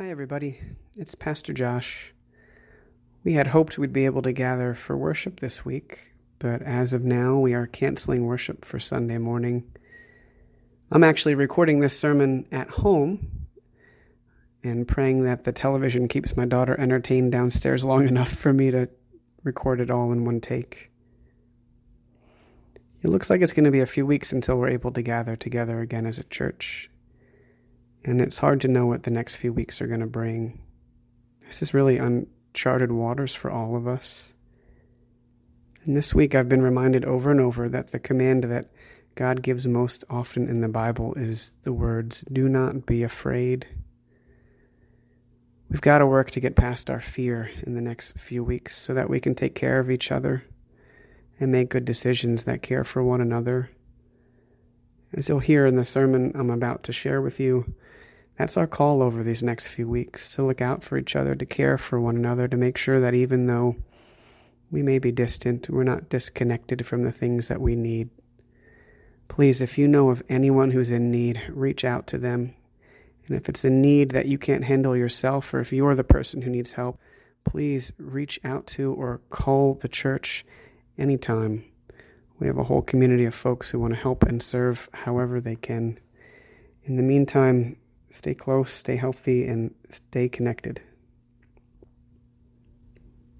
Hi, everybody. It's Pastor Josh. We had hoped we'd be able to gather for worship this week, but as of now, we are canceling worship for Sunday morning. I'm actually recording this sermon at home and praying that the television keeps my daughter entertained downstairs long enough for me to record it all in one take. It looks like it's going to be a few weeks until we're able to gather together again as a church and it's hard to know what the next few weeks are going to bring. This is really uncharted waters for all of us. And this week I've been reminded over and over that the command that God gives most often in the Bible is the words, Do not be afraid. We've got to work to get past our fear in the next few weeks so that we can take care of each other and make good decisions that care for one another. As you'll hear in the sermon I'm about to share with you, that's our call over these next few weeks to look out for each other, to care for one another, to make sure that even though we may be distant, we're not disconnected from the things that we need. Please, if you know of anyone who's in need, reach out to them. And if it's a need that you can't handle yourself, or if you're the person who needs help, please reach out to or call the church anytime. We have a whole community of folks who want to help and serve however they can. In the meantime, Stay close, stay healthy, and stay connected.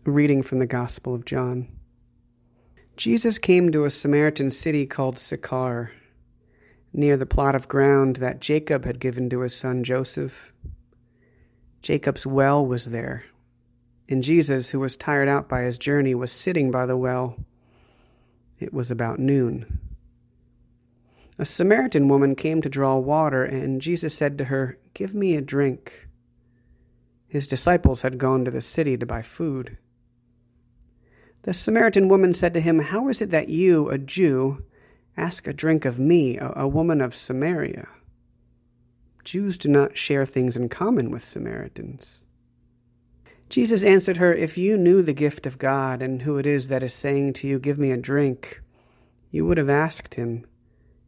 Reading from the Gospel of John. Jesus came to a Samaritan city called Sychar, near the plot of ground that Jacob had given to his son Joseph. Jacob's well was there, and Jesus, who was tired out by his journey, was sitting by the well. It was about noon. A Samaritan woman came to draw water, and Jesus said to her, Give me a drink. His disciples had gone to the city to buy food. The Samaritan woman said to him, How is it that you, a Jew, ask a drink of me, a, woman of Samaria? Jews do not share things in common with Samaritans. Jesus answered her, If you knew the gift of God and who it is that is saying to you, Give me a drink, you would have asked him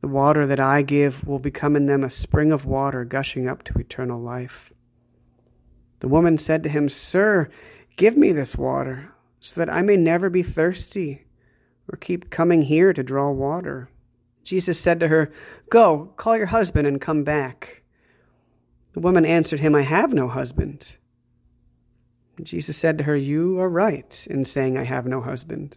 The water that I give will become in them a spring of water gushing up to eternal life. The woman said to him, Sir, give me this water, so that I may never be thirsty or keep coming here to draw water. Jesus said to her, Go, call your husband and come back. The woman answered him, I have no husband. Jesus said to her, You are right in saying, I have no husband.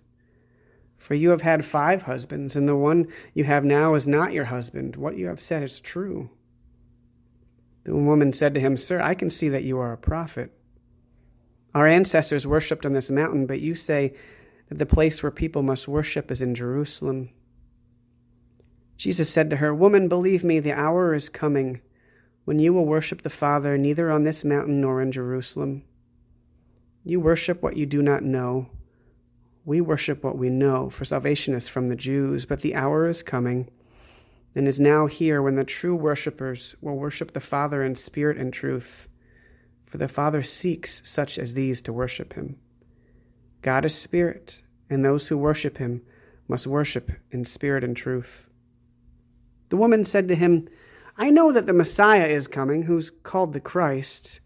For you have had five husbands, and the one you have now is not your husband. What you have said is true. The woman said to him, Sir, I can see that you are a prophet. Our ancestors worshipped on this mountain, but you say that the place where people must worship is in Jerusalem. Jesus said to her, Woman, believe me, the hour is coming when you will worship the Father neither on this mountain nor in Jerusalem. You worship what you do not know. We worship what we know, for salvation is from the Jews, but the hour is coming and is now here when the true worshippers will worship the Father in spirit and truth, for the Father seeks such as these to worship him. God is spirit, and those who worship him must worship in spirit and truth. The woman said to him, I know that the Messiah is coming, who's called the Christ.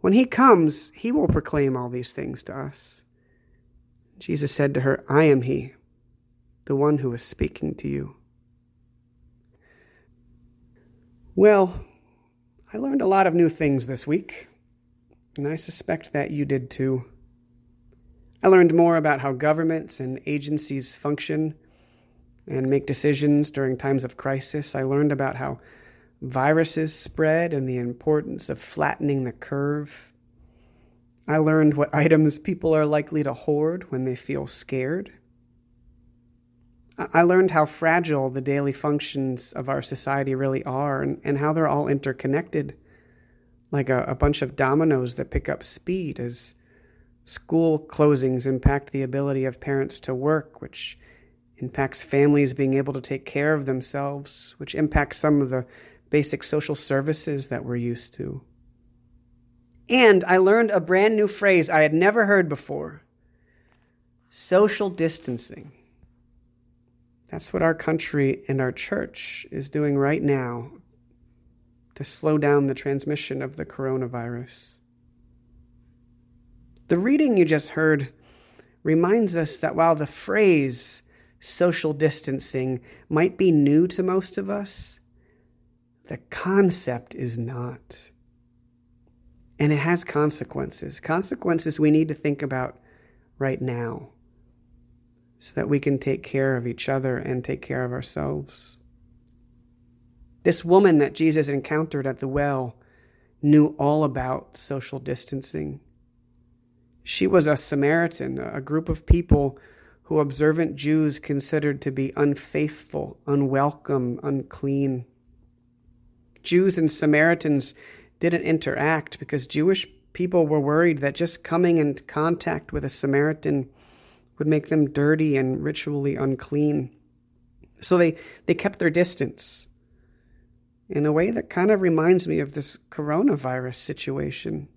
When he comes, he will proclaim all these things to us. Jesus said to her, I am he, the one who is speaking to you. Well, I learned a lot of new things this week, and I suspect that you did too. I learned more about how governments and agencies function and make decisions during times of crisis. I learned about how viruses spread and the importance of flattening the curve. I learned what items people are likely to hoard when they feel scared. I learned how fragile the daily functions of our society really are and, and how they're all interconnected, like a, a bunch of dominoes that pick up speed as School closings impact the ability of parents to work, which impacts families being able to take care of themselves, which impacts some of the basic social services that we're used to. And I learned a brand new phrase I had never heard before social distancing. That's what our country and our church is doing right now to slow down the transmission of the coronavirus. The reading you just heard reminds us that while the phrase social distancing might be new to most of us, the concept is not. And it has consequences. Consequences we need to think about right now so that we can take care of each other and take care of ourselves. This woman that Jesus encountered at the well knew all about social distancing. She was a Samaritan, a group of people who observant Jews considered to be unfaithful, unwelcome, unclean. Jews and Samaritans didn't interact because Jewish people were worried that just coming in contact with a Samaritan would make them dirty and ritually unclean. So they, they kept their distance in a way that kind of reminds me of this coronavirus situation.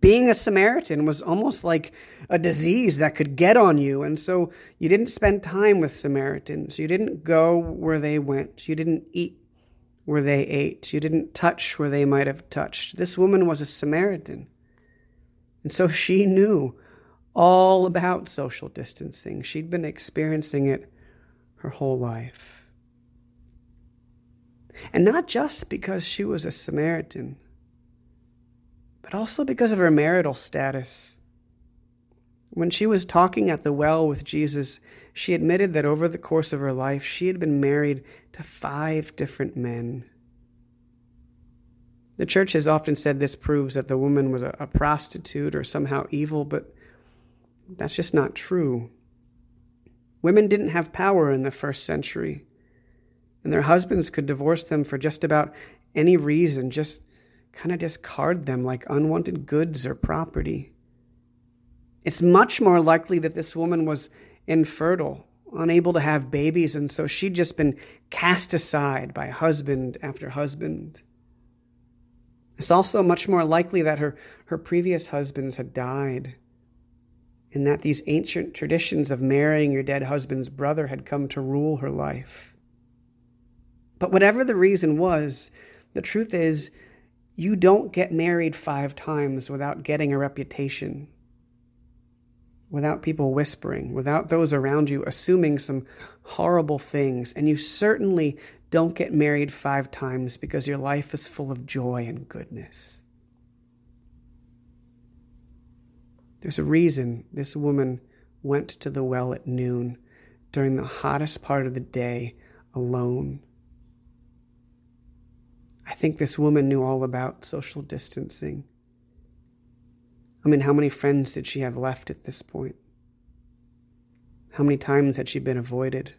Being a Samaritan was almost like a disease that could get on you, and so you didn't spend time with Samaritans. You didn't go where they went. You didn't eat where they ate. You didn't touch where they might have touched. This woman was a Samaritan. And so she knew all about social distancing. She'd been experiencing it her whole life. And not just because she was a Samaritan, but also because of her marital status. When she was talking at the well with Jesus, she admitted that over the course of her life, she had been married to five different men. The church has often said this proves that the woman was a, prostitute or somehow evil, but that's just not true. Women didn't have power in the first century, and their husbands could divorce them for just about any reason, just kind of discard them like unwanted goods or property. It's much more likely that this woman was infertile, unable to have babies, and so she'd just been cast aside by husband after husband. It's also much more likely that her, her previous husbands had died and that these ancient traditions of marrying your dead husband's brother had come to rule her life. But whatever the reason was, the truth is, you don't get married five times without getting a reputation, without people whispering, without those around you assuming some horrible things. And you certainly don't get married five times because your life is full of joy and goodness. There's a reason this woman went to the well at noon during the hottest part of the day alone. I think this woman knew all about social distancing. Mean, how many friends did she have left at this point? How many times had she been avoided,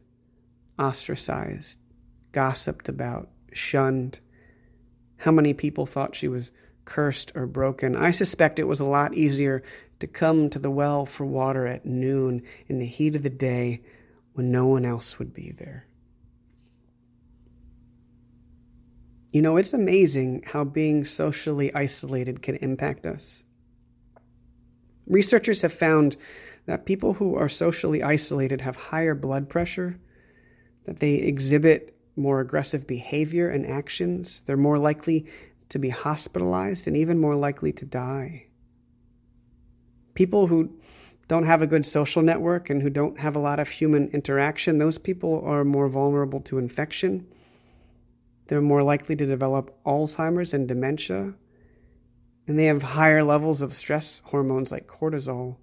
ostracized, gossiped about, shunned? How many people thought she was cursed or broken? I suspect it was a lot easier to come to the well for water at noon in the heat of the day when no one else would be there. You know, it's amazing how being socially isolated can impact us. Researchers have found that people who are socially isolated have higher blood pressure, that they exhibit more aggressive behavior and actions, they're more likely to be hospitalized, and even more likely to die. People who don't have a good social network and who don't have a lot of human interaction, those people are more vulnerable to infection. They're more likely to develop Alzheimer's and dementia. And they have higher levels of stress hormones like cortisol.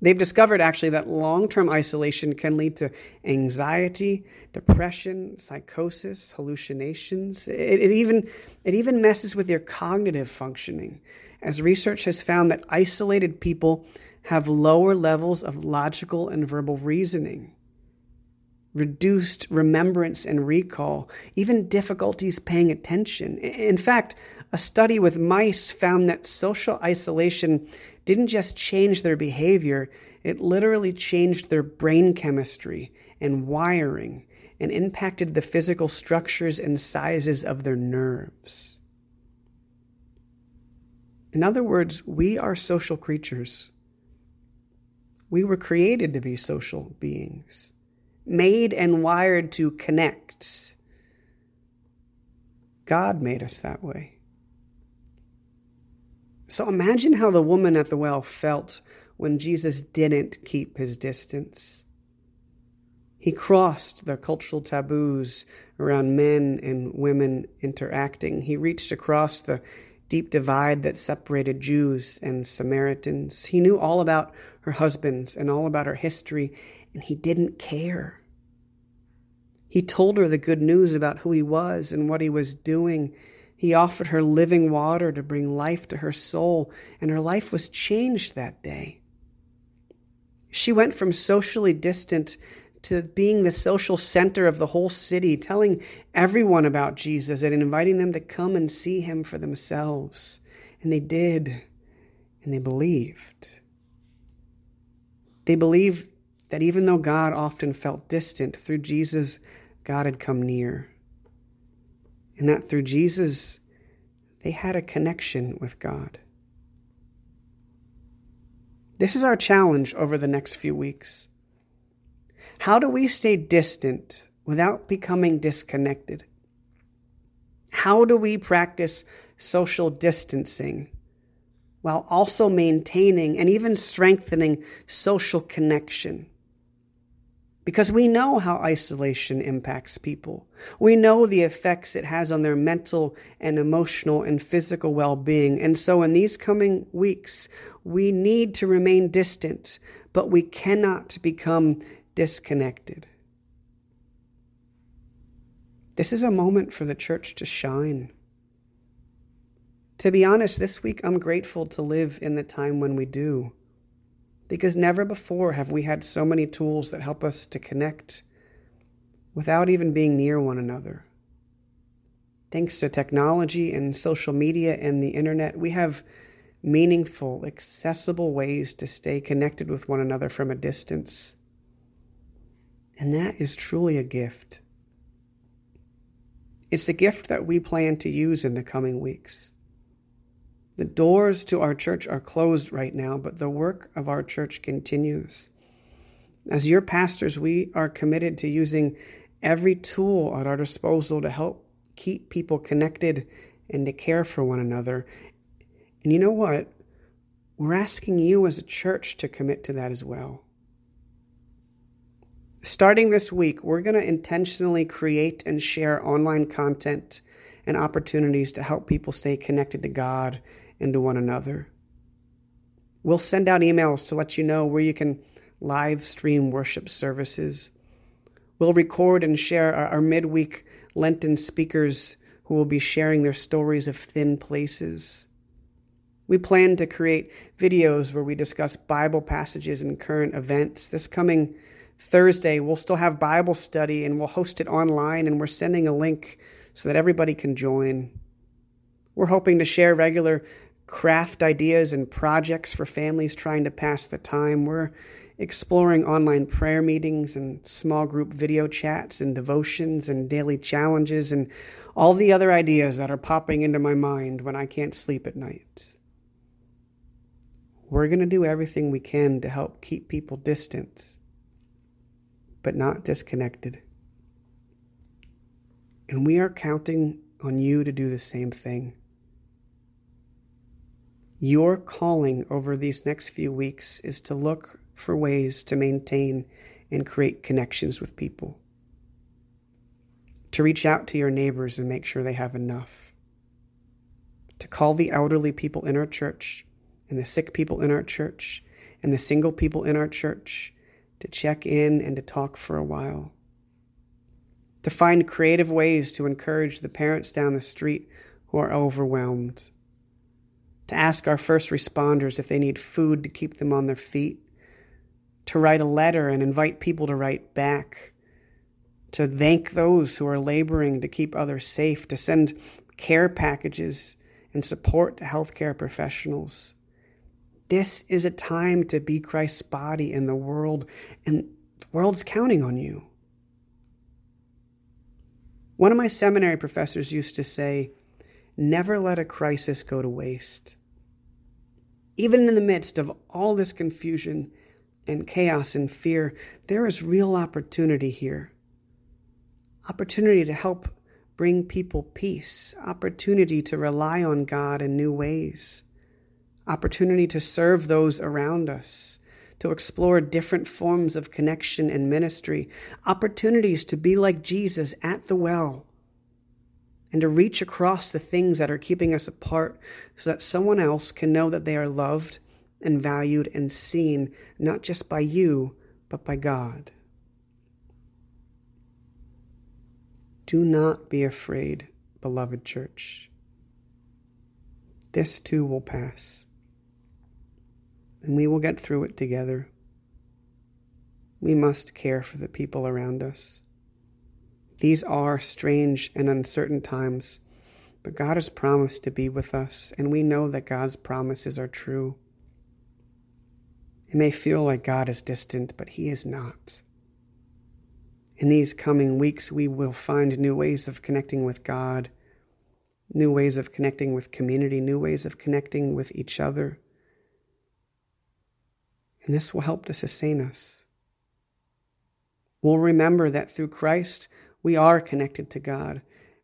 They've discovered actually that long term isolation can lead to anxiety, depression, psychosis, hallucinations. It, it, even, it even messes with your cognitive functioning as research has found that isolated people have lower levels of logical and verbal reasoning, reduced remembrance and recall, even difficulties paying attention. In fact, A study with mice found that social isolation didn't just change their behavior, it literally changed their brain chemistry and wiring and impacted the physical structures and sizes of their nerves. In other words, we are social creatures. We were created to be social beings, made and wired to connect. God made us that way. So imagine how the woman at the well felt when Jesus didn't keep his distance. He crossed the cultural taboos around men and women interacting. He reached across the deep divide that separated Jews and Samaritans. He knew all about her husbands and all about her history, and he didn't care. He told her the good news about who he was and what he was doing. He offered her living water to bring life to her soul, and her life was changed that day. She went from socially distant to being the social center of the whole city, telling everyone about Jesus and inviting them to come and see him for themselves. And they did, and they believed. They believed that even though God often felt distant, through Jesus, God had come near. And that through Jesus, they had a connection with God. This is our challenge over the next few weeks. How do we stay distant without becoming disconnected? How do we practice social distancing while also maintaining and even strengthening social connection? Because we know how isolation impacts people. We know the effects it has on their mental and emotional and physical well being. And so, in these coming weeks, we need to remain distant, but we cannot become disconnected. This is a moment for the church to shine. To be honest, this week I'm grateful to live in the time when we do, because never before have we had so many tools that help us to connect without even being near one another. Thanks to technology and social media and the internet, we have meaningful, accessible ways to stay connected with one another from a distance. And that is truly a gift. It's a gift that we plan to use in the coming weeks. The doors to our church are closed right now, but the work of our church continues. As your pastors, we are committed to using every tool at our disposal to help keep people connected and to care for one another. And you know what? We're asking you as a church to commit to that as well. Starting this week, we're going to intentionally create and share online content and opportunities to help people stay connected to God and to one another. We'll send out emails to let you know where you can live stream worship services. We'll record and share our, our midweek Lenten speakers who will be sharing their stories of thin places. We plan to create videos where we discuss Bible passages and current events. This coming Thursday, we'll still have Bible study and we'll host it online, and we're sending a link so that everybody can join. We're hoping to share regular craft ideas and projects for families trying to pass the time. We're exploring online prayer meetings and small group video chats and devotions and daily challenges and all the other ideas that are popping into my mind when I can't sleep at night. We're going to do everything we can to help keep people distant but not disconnected. And we are counting on you to do the same thing. Your calling over these next few weeks is to look for ways to maintain and create connections with people, to reach out to your neighbors and make sure they have enough, to call the elderly people in our church and the sick people in our church and the single people in our church to check in and to talk for a while. To find creative ways to encourage the parents down the street who are overwhelmed. To ask our first responders if they need food to keep them on their feet. To write a letter and invite people to write back. To thank those who are laboring to keep others safe. To send care packages and support to healthcare professionals. This is a time to be Christ's body in the world, and the world's counting on you. One of my seminary professors used to say, Never let a crisis go to waste. Even in the midst of all this confusion and chaos and fear, there is real opportunity here. Opportunity to help bring people peace, opportunity to rely on God in new ways, opportunity to serve those around us, to explore different forms of connection and ministry, opportunities to be like Jesus at the well, and to reach across the things that are keeping us apart so that someone else can know that they are loved and valued and seen, not just by you, but by God. Do not be afraid, beloved church. This too will pass and we will get through it together. We must care for the people around us. These are strange and uncertain times, but God has promised to be with us, and we know that God's promises are true. It may feel like God is distant, but He is not. In these coming weeks, we will find new ways of connecting with God, new ways of connecting with community, new ways of connecting with each other and this will help to sustain us. We'll remember that through Christ, we are connected to God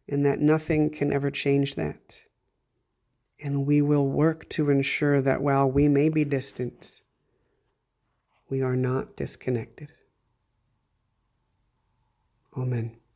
and that nothing can ever change that. And we will work to ensure that while we may be distant, we are not disconnected. Amen.